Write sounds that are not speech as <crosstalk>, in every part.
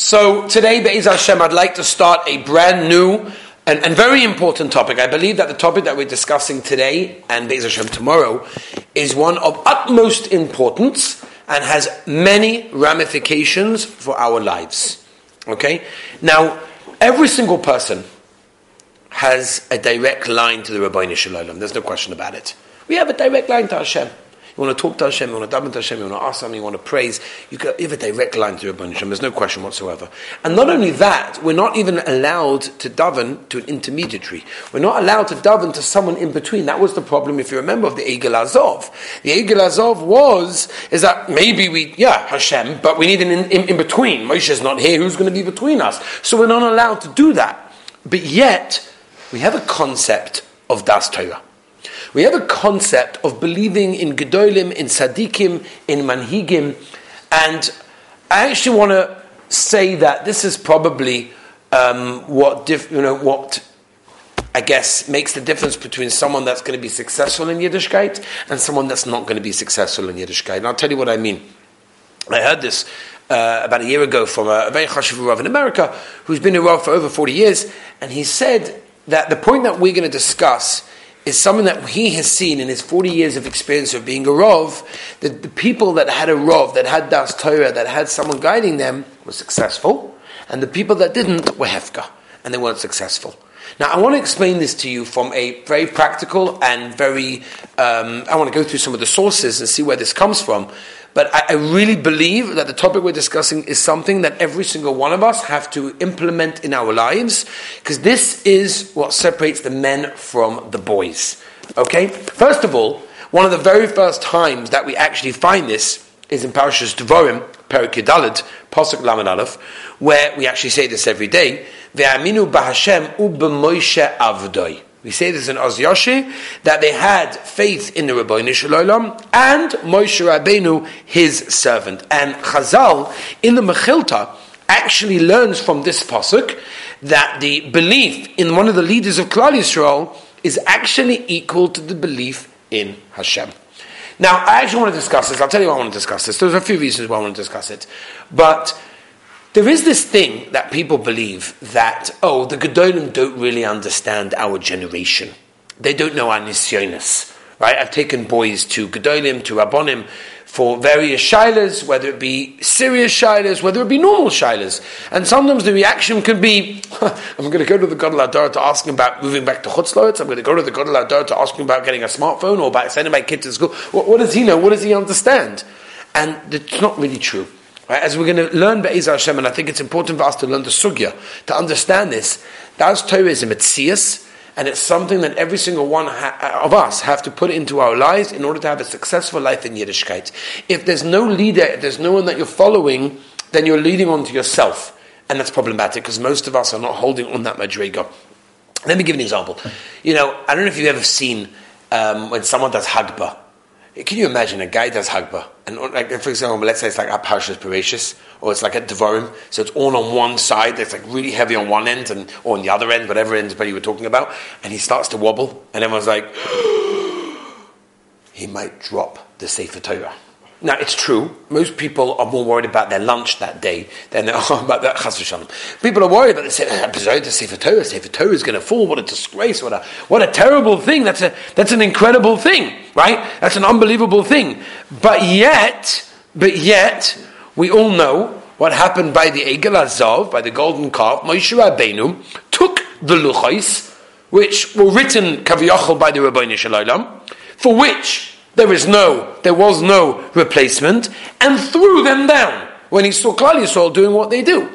So today, Be'ez Hashem, I'd like to start a brand new and, and, very important topic. I believe that the topic that we're discussing today and Be'ez Hashem tomorrow is one of utmost importance and has many ramifications for our lives. Okay? Now, every single person has a direct line to the Rabbi Shalom. There's no question about it. We have a direct line to Hashem. You want to talk to Hashem, you want to daven to Hashem, you want to ask something, you want to praise. You, can, you have a direct line to Rabban Hashem. There's no question whatsoever. And not only that, we're not even allowed to daven to an intermediary. We're not allowed to daven to someone in between. That was the problem, if you remember, of the Egel Azov. The Egel Azov was is that maybe we, yeah, Hashem, but we need an in, in, in between. Moshe's not here. Who's going to be between us? So we're not allowed to do that. But yet, we have a concept of Das Torah. We have a concept of believing in Gedolim, in Sadiqim, in Manhigim, and I actually want to say that this is probably um, what you know what I guess makes the difference between someone that's going to be successful in Yiddishkeit and someone that's not going to be successful in Yiddishkeit. And I'll tell you what I mean. I heard this uh, about a year ago from a, a very chashuv Rav in America who's been a Rav for over 40 years, and he said that the point that we're going to discuss is something that he has seen in his 40 years of experience of being a Rov, that the people that had a Rov, that had Das Torah, that had someone guiding them, were successful, and the people that didn't were Hefka, and they weren't successful. Now, I want to explain this to you from a very practical and very, um, I want to go through some of the sources and see where this comes from. But I, I, really believe that the topic we're discussing is something that every single one of us have to implement in our lives, because this is what separates the men from the boys. Okay? First of all, one of the very first times that we actually find this is in Parashas Devarim, Perik Yudalid, Pasuk Lamed Aleph, where we actually say this every day, Ve'aminu avdoi. We say this in Az Yashir, that they had faith in the Rabbi Shalom and Moshe Rabbeinu, his servant. And Chazal, in the Mechilta, actually learns from this pasuk that the belief in one of the leaders of Klal Yisrael is actually equal to the belief in Hashem. Now, I actually want to discuss this. I'll tell you why I want to discuss this. There's a few reasons why I want to discuss it. But there is this thing that people believe that, oh, the Gedolim don't really understand our generation. They don't know our nisyonis. Right? I've taken boys to Gedolim, to Rabbonim, for various shilas, whether it be serious shilas, whether it be normal shilas. And sometimes the reaction can be, <laughs> I'm going to go to the Gadol Adar to ask him about moving back to Chutz Laretz, I'm going to go to the Gadol Adar to ask him about getting a smartphone or about sending my kid to school. What, what does he know? What does he understand? And it's not really true. Right? As we're going to learn Be'ez Hashem, and I think it's important for us to learn the Sugya, to understand this, that's Torah is a and it's something that every single one ha- of us have to put into our lives in order to have a successful life in Yiddishkeit. If there's no leader, if there's no one that you're following, then you're leading on to yourself. And that's problematic because most of us are not holding on that madriga. Let me give an example. You know, I don't know if you've ever seen um, when someone does Hagbah can you imagine a guy does Hagbah? And like, for example, let's say it's like a Parshas Bereshis, or it's like a Devarim, so it's all on one side, it's like really heavy on one end, and or on the other end, whatever end you were talking about, and he starts to wobble, and everyone's like, <gasps> he might drop the Sefer Torah. Now, it's true, most people are more worried about their lunch that day than they <laughs> are about that chas People are worried about the of Sefer Torah. Sefer Torah is going to fall. What a disgrace. What a, what a terrible thing. That's, a, that's an incredible thing, right? That's an unbelievable thing. But yet, but yet, we all know what happened by the Egel Azov, by the golden calf. Moshe Rabbeinu took the luchos, which were written kaviyachol by the Rabbeinu Shalom, for which there is no, there was no replacement, and threw them down when he saw Klal doing what they do.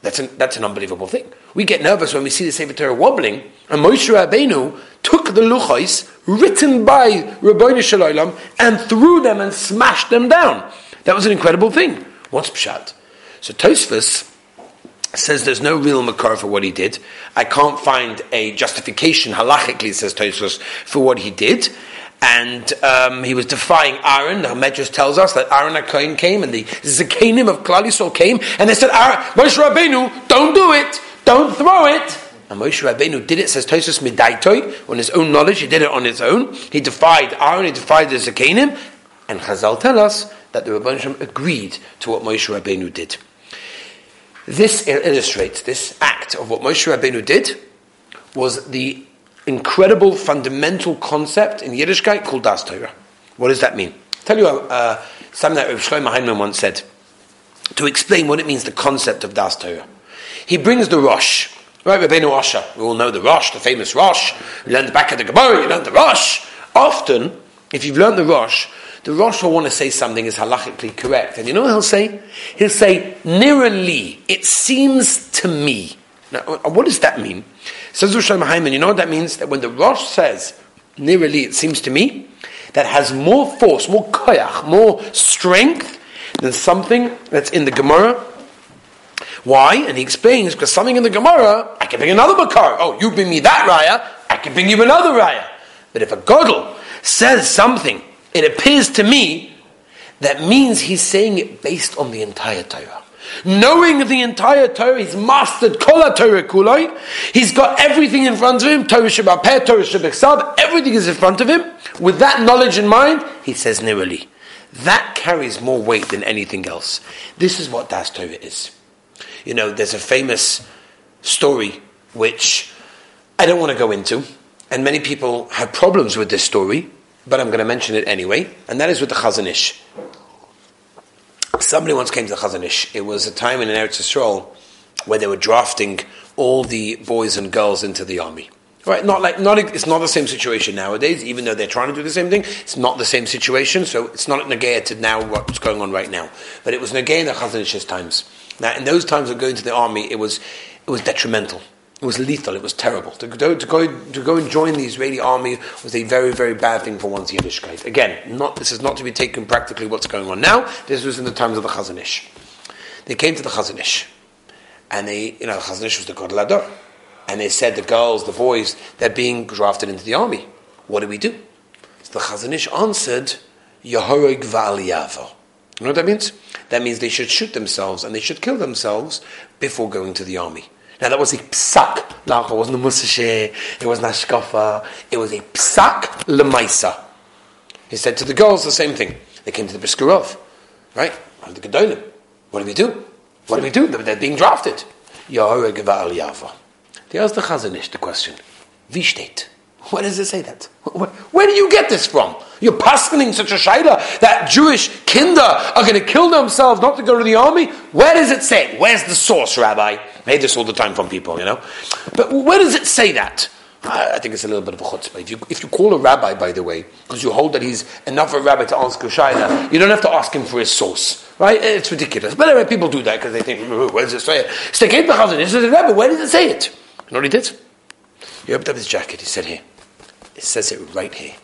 That's an, that's an unbelievable thing. We get nervous when we see the Sefer Torah wobbling, and Moshe Rabbeinu took the luchos written by Rabbeinu Shalom and threw them and smashed them down. That was an incredible thing. What's pshat? So Tosfos says there's no real makar for what he did. I can't find a justification halachically, says Tosfos, for what he did and um, he was defying Aaron. The Medrash tells us that Aaron HaKohen came and the Zakanim of Klal came and they said, Moshe Rabbeinu, don't do it, don't throw it. And Moshe Rabbeinu did it, says Tosfos Midaitoi, on his own knowledge, he did it on his own. He defied Aaron, he defied the Zakanim, and Chazal tell us that the Rabbanim agreed to what Moshe Rabbeinu did. This illustrates this act of what Moshe Rabbeinu did was the incredible fundamental concept in Yiddishkeit called Das Torah. What does that mean? I'll tell you uh, something that Rav Shlomo Heinemann once said to explain what it means, the concept of Das Torah. He brings the Rosh, right? Rabbeinu Asher. We all know the Rosh, the famous Rosh. You learn the back of the Gemara, you learn the Rosh. Often, if you've learned the Rosh, the Rosh will want to say something is halachically correct. And you know what he'll say? He'll say, Nirali, it seems to me. Now, what does that mean? Says Rosh Hashanah, you know what that means? That when the Rosh says, Nirali, it seems to me, that has more force, more koyach, more strength than something that's in the Gemara. Why? And he explains, because something in the Gemara, I can bring another Bakar. Oh, you bring me that raya, I can bring you another raya. But if a Godel says something, it appears to me that means he's saying it based on the entire Torah. Knowing the entire Torah, he's mastered Kol Torah Kuloi. He's got everything in front of him. Torah Shabbat Torah Shabbat Everything is in front of him. With that knowledge in mind, he says Nirali. That carries more weight than anything else. This is what Das Torah is. You know, there's a famous story which I don't want to go into, and many people have problems with this story, but I'm going to mention it anyway, and that is with the Chazon Ish. Somebody once came to the Chazon Ish. It was a time in Eretz Yisrael where they were drafting all the boys and girls into the army. Right, not like not it's not the same situation nowadays. Even though they're trying to do the same thing, it's not the same situation. So it's not negaya to now what's going on right now. But it was negaya in the Chazon Ish's times. Now, in those times of going to the army, it was it was detrimental. It was lethal. It was terrible. To go, to go, to go and join the Israeli army was a very, very bad thing for one's Yiddishkeit. Again, not, this is not to be taken practically what's going on now. This was in the times of the Chazon Ish. They came to the Chazon Ish. And they, you know, the Chazon Ish was the God Lador. And they said, the girls, the boys, they're being drafted into the army. What do we do? So the Chazon Ish answered, Yehorig V'aliyavo. You know what that means? That means they should shoot themselves and they should kill themselves before going to the army. Now that was a psak. It wasn't a musashe. It wasn't a shkafa. It was a psak lemaisa. He said to the girls the same thing. They came to the Brisker Rov, right? The Gedolim. What do we do? What do we do? They're being drafted. They asked the Chazon Ish the question. Wie? Where does it say that? Where do you get this from? You're paskening such a shaila that Jewish kinder are going to kill themselves not to go to the army? Where does it say? Where's the source, Rabbi? I hear this all the time from people, you know. But where does it say that? I think it's a little bit of a chutzpah. If you, if you call a rabbi, by the way, because you hold that he's enough of a rabbi to ask a shaila, you don't have to ask him for his source, right? It's ridiculous. But anyway, people do that because they think, where does it say it? He says, Rabbi, where does it say it? You know what he did? He opened up his jacket, he said, here. It says it right here.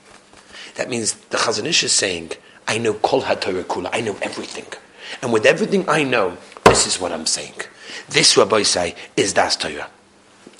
That means the Chazon Ish is saying, I know Kol HaTorah Kula, I know everything. And with everything I know, this is what I'm saying. This, Rabbi say, is Das Torah.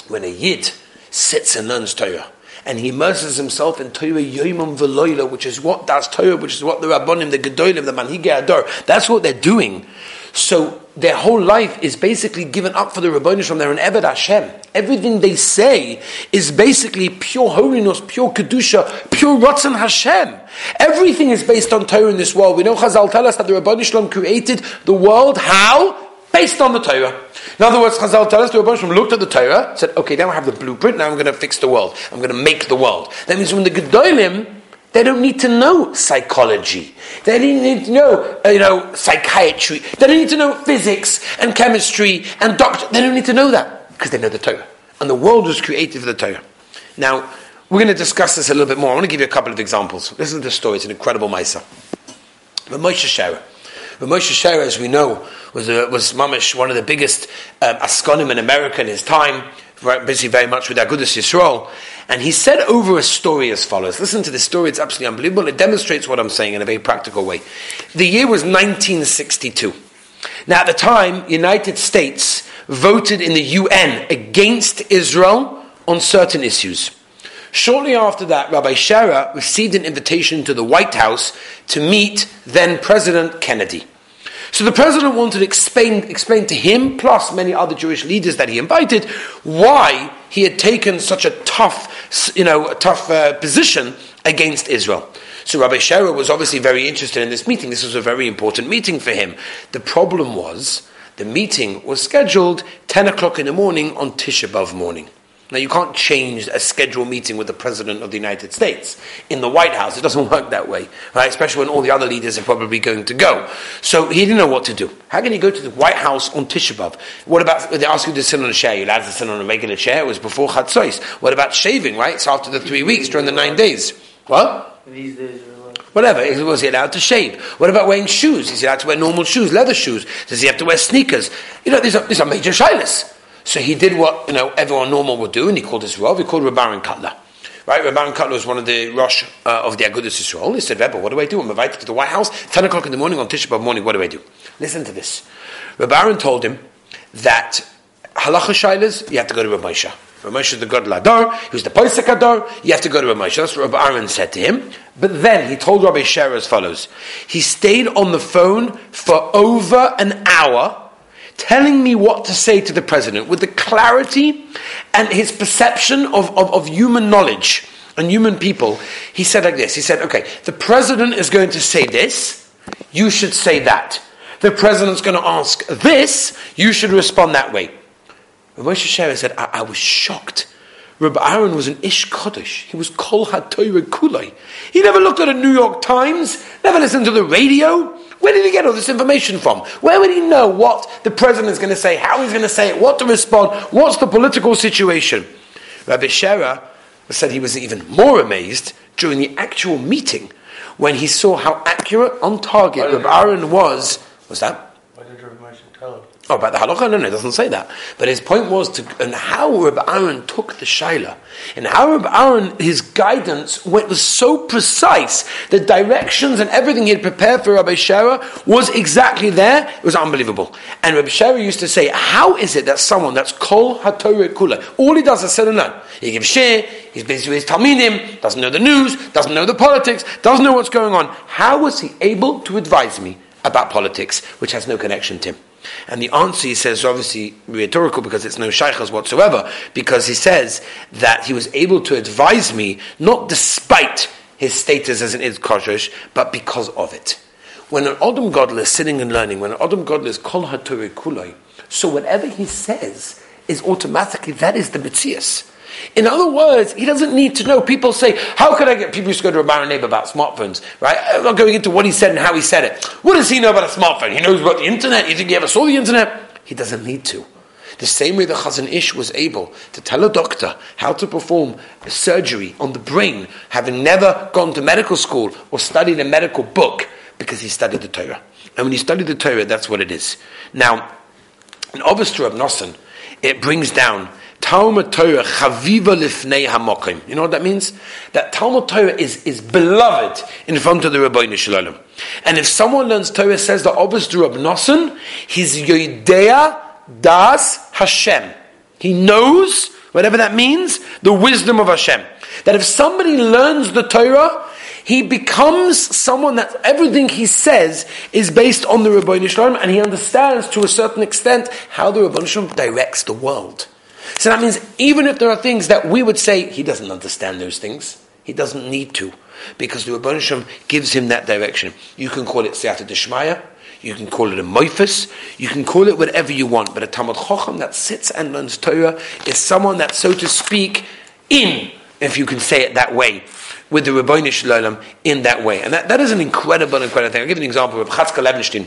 When a Yid sits and learns Torah, and he immerses himself in Torah Yomim Veloila, which is what Das Torah, which is what the Rabbonim, the Gedolim, the Manhigei Ador, that's what they're doing. So their whole life is basically given up for the Rabbonish from their Eved Hashem. Everything they say is basically pure holiness, pure Kedusha, pure Ratzon Hashem. Everything is based on Torah in this world. We know Chazal tell us that the Rabbonish created the world. How? Based on the Torah. In other words, Chazal tell us the Rabbonish looked at the Torah, said, okay, now I have the blueprint, now I'm going to fix the world. I'm going to make the world. That means when the Gedolim they don't need to know psychology. They don't need to know, uh, you know, psychiatry. They don't need to know physics and chemistry and doctor. They don't need to know that because they know the Torah. And the world was created for the Torah. Now, we're going to discuss this a little bit more. I want to give you a couple of examples. Listen to the story. It's an incredible Maisa. But Moshe Sherer. But Moshe Sherer, as we know, was, a, was Mamish, one of the biggest um, Askonim in America in his time busy very much with Agudas Yisrael, and he said over a story as follows. Listen to this story; it's absolutely unbelievable. It demonstrates what I'm saying in a very practical way. The year was 1962. Now, at the time, United States voted in the UN against Israel on certain issues. Shortly after that, Rabbi Sherer received an invitation to the White House to meet then President Kennedy. So the president wanted to explain, explain to him, plus many other Jewish leaders that he invited, why he had taken such a tough, you know, tough uh, position against Israel. So Rabbi Sherer was obviously very interested in this meeting. This was a very important meeting for him. The problem was The meeting was scheduled 10 o'clock in the morning on Tisha B'Av morning. Now, you can't change a scheduled meeting with the President of the United States in the White House. It doesn't work that way, right? Especially when all the other leaders are probably going to go. So he didn't know what to do. How can you go to the White House on Tisha B'Av? What about, they ask you to sit on a chair, you're allowed to sit on a regular chair, it was before Chatzos. What about shaving, right? It's after the three weeks during the nine days. What? These days Whatever. Was he allowed to shave? What about wearing shoes? Is he allowed to wear normal shoes, leather shoes? Does he have to wear sneakers? You know, these are, these are major shilas. So he did what you know everyone normal would do, and he called his Rav. He called Reb Aharon Kotler. Right, Reb Aharon Kotler was one of the Rosh uh, of the Agudas Yisrael. He said, Rebbe, what do I do? I'm invited to the White House, 10 o'clock in the morning on Tisha B'Av morning, what do I do? Listen to this. Reb Aharon told him that halacha shilas, you have to go to Rabbi Moshe. Rabbi Moshe is the God Ladar, he was the Poisek Adar, you have to go to Rabbi Moshe. That's what Rabbi said to him. But then he told Rabbi Sher as follows. He stayed on the phone for over an hour telling me what to say to the president with the clarity and his perception of, of, of, human knowledge and human people. He said like this He said, okay, the president is going to say this, you should say that. The president's going to ask this, you should respond that way. Rabbi Moshe said, I, I was shocked. Rabbi Aaron was an Ish Kaddish. He was Kol HaTorah Kulai. He never looked at a New York Times, never listened to the radio. Where did he get all this information from? Where would he know what the president is going to say, how he's going to say it, what to respond, what's the political situation? Rabbi Sherer said he was even more amazed during the actual meeting when he saw how accurate, on target Rabbi Aaron was. Was that? Why did Rabbi Moshe tell him? Oh, about the halacha? No, no, it doesn't say that. But his point was to, and how Rabbi Aaron took the shaila, and how Rabbi Aaron, his guidance went, was so precise. The directions and everything he had prepared for Rabbi Sherer was exactly there. It was unbelievable. And Rabbi Sherer used to say, how is it that someone that's kol hatorah kula, all he does is sit and learn. He gives shiur, he's busy with his talmidim, doesn't know the news, doesn't know the politics, doesn't know what's going on. How was he able to advise me about politics, which has no connection to him? And the answer, he says, is obviously rhetorical because it's no shaykhs whatsoever, because he says that he was able to advise me not despite his status as an Id but because of it. When an Adam Godler is sitting and learning, when an Adam Godler is Kol HaTorah Kuloi, so whatever he says is automatically, that is the Mitzias. In other words, he doesn't need to know. People say, how could I get, people used to go to a Baron neighbor about smartphones, right? I'm not going into what he said and how he said it. What does he know about a smartphone? He knows about the internet. You think he ever saw the internet? He doesn't need to. The same way the Chazon Ish was able to tell a doctor how to perform a surgery on the brain, having never gone to medical school or studied a medical book, because he studied the Torah. And when he studied the Torah, that's what it is. Now, in Obistra of Nosson, it brings down Talmud Torah chaviva lifnei hamokim. You know what that means? That Talmud Torah is, is beloved in front of the Rabbi Shalom. And if someone learns Torah, says the Obis Rab Nosson, he's Yodea Das Hashem. He knows, whatever that means, the wisdom of Hashem. That if somebody learns the Torah, he becomes someone that everything he says is based on the Rabbi Shalom, and he understands to a certain extent how the Rabbi Shalom directs the world. So that means even if there are things that we would say he doesn't understand those things, he doesn't need to, because the Rebbeinu Shem gives him that direction. You can call it Siyata Deshmaya, you can call it a Moifus, you can call it whatever you want, but a Talmud Chochem that sits and learns Torah is someone that, so to speak, in, if you can say it that way, with the Rebbeinu Shalom in that way. And that, that is an incredible, incredible thing. I'll give an example of Chatzkel Levenstein.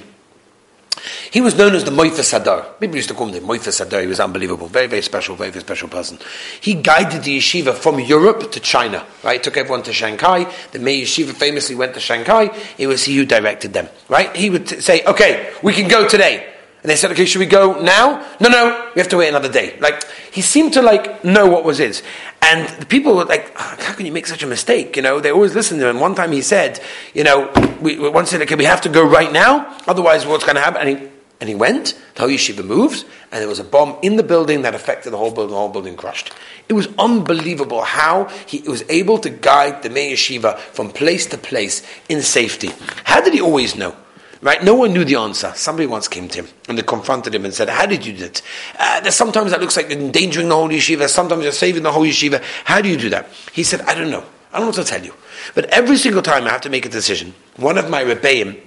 He was known as the Moifa Sadar. People used to call him the Moifa Sadar. He was unbelievable. Very, very special, very, very special person. He guided the yeshiva from Europe to China, right? Took everyone to Shanghai. The Mir Yeshiva famously went to Shanghai. It was he who directed them, right? He would say, okay, we can go today. And they said, okay, should we go now? No, no, we have to wait another day. Like, he seemed to like know what was his. And the people were like, oh, how can you make such a mistake? You know, they always listened to him. And one time he said, you know, we, once said, okay, we have to go right now, otherwise what's going to happen? And he, and he went, the whole yeshiva moved, and there was a bomb in the building that affected the whole building, the whole building crushed. It was unbelievable how he was able to guide the Mir Yeshiva from place to place in safety. How did he always know? Right? No one knew the answer. Somebody once came to him and they confronted him and said, How did you do that? Uh, sometimes that looks like endangering the whole yeshiva, sometimes you're saving the whole yeshiva. How do you do that? He said, I don't know. I don't know what to tell you. But every single time I have to make a decision, one of my rebbeim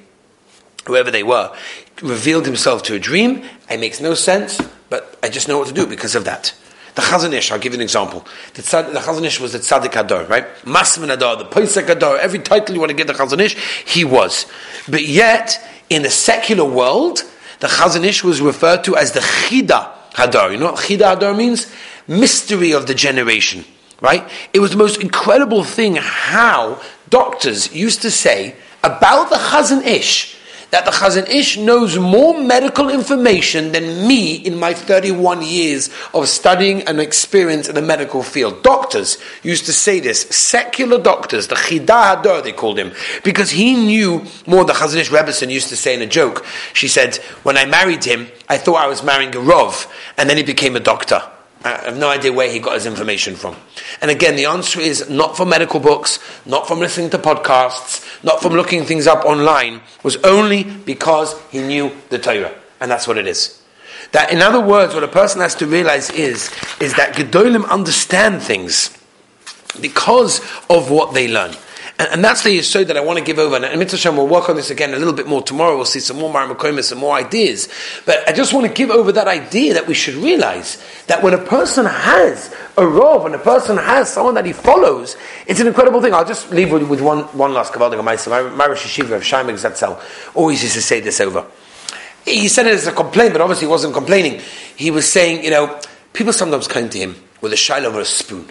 whoever they were, revealed himself to a dream. It makes no sense, but I just know what to do because of that. The Chazon Ish, I'll give you an example. The, tzad, the Chazon Ish was the Tzaddik Hadar, right? Masman Hadar, the Pesach Hadar, every title you want to give the Chazon Ish, he was. But yet, in the secular world, the Chazon Ish was referred to as the Chida Hadar. You know what Chida Hadar means? Mystery of the generation, right? It was the most incredible thing how doctors used to say about the Chazon Ish that the Chazon Ish knows more medical information than me in my 31 years of studying and experience in the medical field. Doctors used to say this, secular doctors, the Chida Hadar they called him, because he knew more. The Chazon Ish Rebbetzin used to say in a joke, she said, when I married him, I thought I was marrying a Rov, and then he became a doctor. I have no idea where he got his information from. And again, the answer is not from medical books, not from listening to podcasts, not from looking things up online, was only because he knew the Torah. And that's what it is. That, in other words, what a person has to realize is, is that Gedolim understand things because of what they learn. And, and that's the issue that I want to give over. And, and Mitzvah we'll work on this again a little bit more tomorrow. We'll see some more Maramakomis, some more ideas. But I just want to give over that idea that we should realize that when a person has a robe, when a person has someone that he follows, it's an incredible thing. I'll just leave with, with one, one last Kavaldig of myself. My, my Rosh Yeshiva of Shaimek Zatzel always used to say this over. He said it as a complaint, but obviously he wasn't complaining. He was saying, you know, people sometimes come to him with a shiloh or a spoon.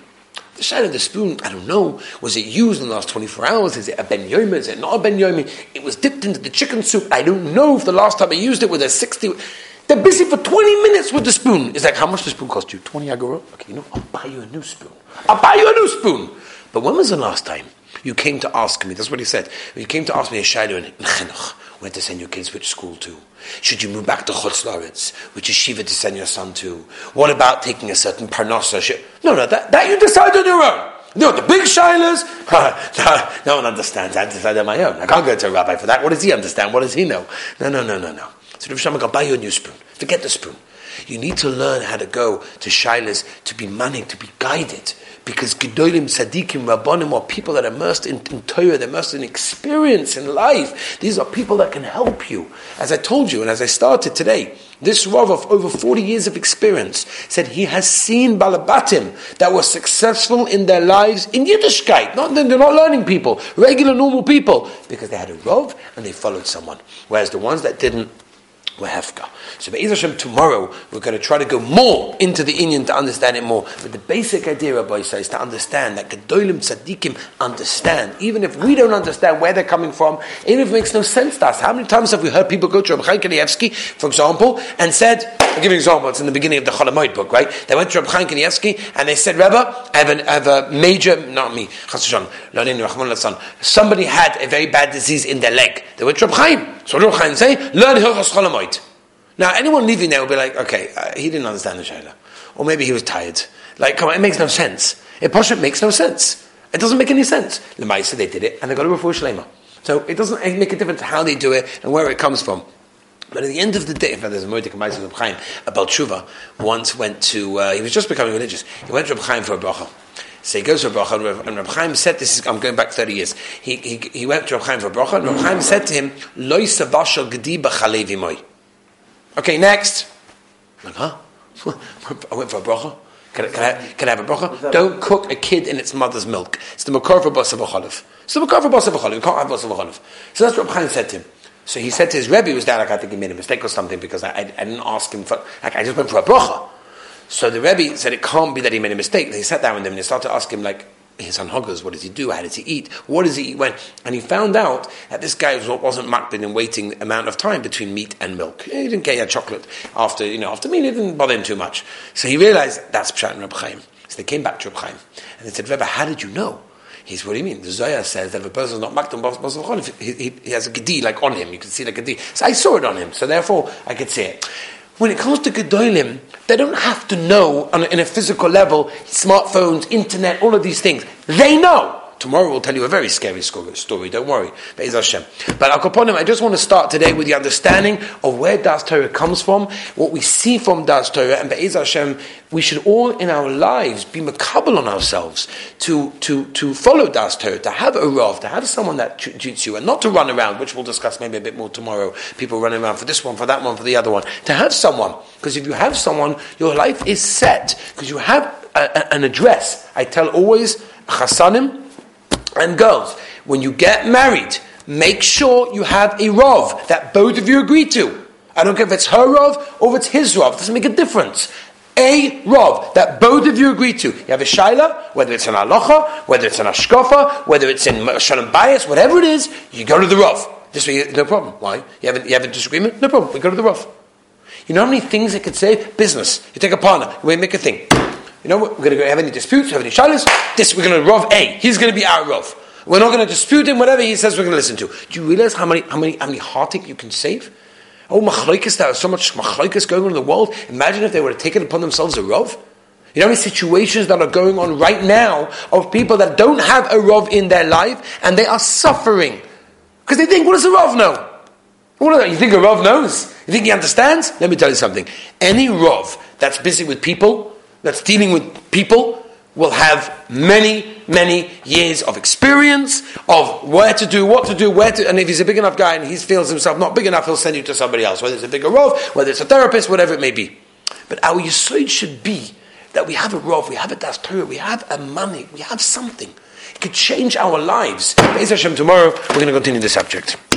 Of the spoon, I don't know. Was it used in the last 24 hours? Is it a ben yomi? Is it not a ben yomi? It was dipped into the chicken soup. I don't know if the last time I used it was a 60. They're busy for 20 minutes with the spoon. It's like, how much the spoon cost you? 20 agora? Okay, you know, I'll buy you a new spoon. I'll buy you a new spoon. But when was the last time you came to ask me? That's what he said. You came to ask me a shaylo in Chinuch, where to send your kids which school to. Should you move back to Chutz Laretz, which is Shiva to send your son to? What about taking a certain parnasa? No, no, that, that you decide on your own. No, the big shilas, <laughs> no one understands. I decide on my own. I can't go to a rabbi for that. What does he understand? What does he know? No, no, no, no, no. So Rav Shamak, I'll buy you a new spoon. Forget the spoon. You need to learn how to go to shilas, to be manning, to be guided. Because Gedolim, Sadiqim, Rabbanim are people that are immersed in, in Torah, they're immersed in experience in life. These are people that can help you. As I told you, and as I started today, this Rav of over 40 years of experience said he has seen Balabatim that were successful in their lives in Yiddishkeit. Not, they're not learning people, regular, normal people, because they had a Rav and they followed someone. Whereas the ones that didn't, were Hefka. So Be'ez Hashem, tomorrow we're going to try to go more into the inyan to understand it more. But the basic idea, Rabbi Isa, is to understand that Gedolim Tzaddikim understand. Even if we don't understand where they're coming from, even if it makes no sense to us. How many times have we heard people go to Rabbi Kanievsky, for example, and said, I'll give you an example, it's in the beginning of the Cholamoid book, right? They went to Rabbi Chaim Kanievsky and they said, Rebbe, I have, an, I have a major, not me, somebody had a very bad disease in their leg. They went to Rabbi Chaim. So Rabbi Chaim say, learn Hilchas Cholamoid. Now, anyone leaving there will be like, okay, uh, he didn't understand the Shaila. Or maybe he was tired. Like, come on, it makes no sense. It makes no sense. It doesn't make any sense. The Maisa, they did it, and they got a refuah shlema. So it doesn't make a difference how they do it and where it comes from. But at the end of the day, in fact, there's a Moedik Maisa of Chaim about Tshuva, once went to, uh, he was just becoming religious. He went to Reb for a bracha. So he goes to Reb Chaim, and Reb Chaim said, this is, I'm going back 30 years. He, he, he went to Reb Chaim for a bracha, and Reb Chaim said to him, Loi gedi b'chalevi moi. Okay, next. I'm like, huh? <laughs> I went for a bracha. Can I, can, I, can I have a bracha? Don't cook a kid in its mother's milk. It's the makar for basar v'chalav. It's the makar for basar v'chalav. You can't have basar v'chalav. So that's what Chaim said to him. So he said to his Rebbe, was that like, I think he made a mistake or something because I, I, I didn't ask him for, like, I just went for a bracha. So the Rebbe said it can't be that he made a mistake. He sat down with him and he started to ask him, like, his son Hoggers, what does he do? How does he eat? What does he eat when? And he found out that this guy wasn't makbid in waiting amount of time between meat and milk. He didn't get a chocolate after, you know, after meat, it didn't bother him too much. So he realized that's Pshat and Reb Chaim. So they came back to Reb Chaim and they said, Rebbe, how did you know? He's, what do you mean? The Zohar says that if a person is not basal he, he, he has a gedi like on him. You can see the gedi. So I saw it on him. So therefore, I could see it. When it comes to gedolim, they don't have to know on in a physical level, smartphones, internet, all of these things. They know. Tomorrow we'll tell you a very scary story, don't worry. Hashem. But Al Kaponim, I just want to start today with the understanding of where Das Torah comes from, what we see from Das Torah, and Be'ez Hashem, we should all in our lives be makabel on ourselves to, to, to follow Das Torah, to have a Rav, to have someone that treats you, and not to run around, which we'll discuss maybe a bit more tomorrow. People running around for this one, for that one, for the other one. To have someone, because if you have someone, your life is set, because you have a, a, an address. I tell always, chasanim and girls, when you get married, make sure you have a rov that both of you agree to. I don't care if it's her rov or if it's his rov; it doesn't make a difference a rov that both of you agree to. You have a Shaila, whether it's an Alocha, whether it's an Ashkofa, whether it's in Shalom Bayis, whatever it is, you go to the rov. This way, no problem. Why? You have, a, you have a disagreement? No problem. We go to the Rav. You know how many things it could say? Business. You take a partner, we make a thing. You know, what? we're going to have any disputes, have any Shailas? This, we're going to Rav A. He's going to be our Rav. We're not going to dispute him, whatever he says, we're going to listen to. Do you realize how many, how many, how many heartache you can save? Oh, machlokes, there is so much machlokes going on in the world. Imagine if they would have taken upon themselves a rov. You know many situations that are going on right now of people that don't have a rov in their life and they are suffering because they think, what does a rov know? What you think a rov knows? You think he understands? Let me tell you something. Any rov that's busy with people, that's dealing with people, will have many, many years of experience of where to do, what to do, where to, and if he's a big enough guy and he feels himself not big enough, he'll send you to somebody else, whether it's a bigger rov, whether it's a therapist, whatever it may be. But our yisoid should be that we have a rov, we have a das Torah, we have a money, we have something. It could change our lives. Be'ez Hashem, tomorrow we're going to continue the subject.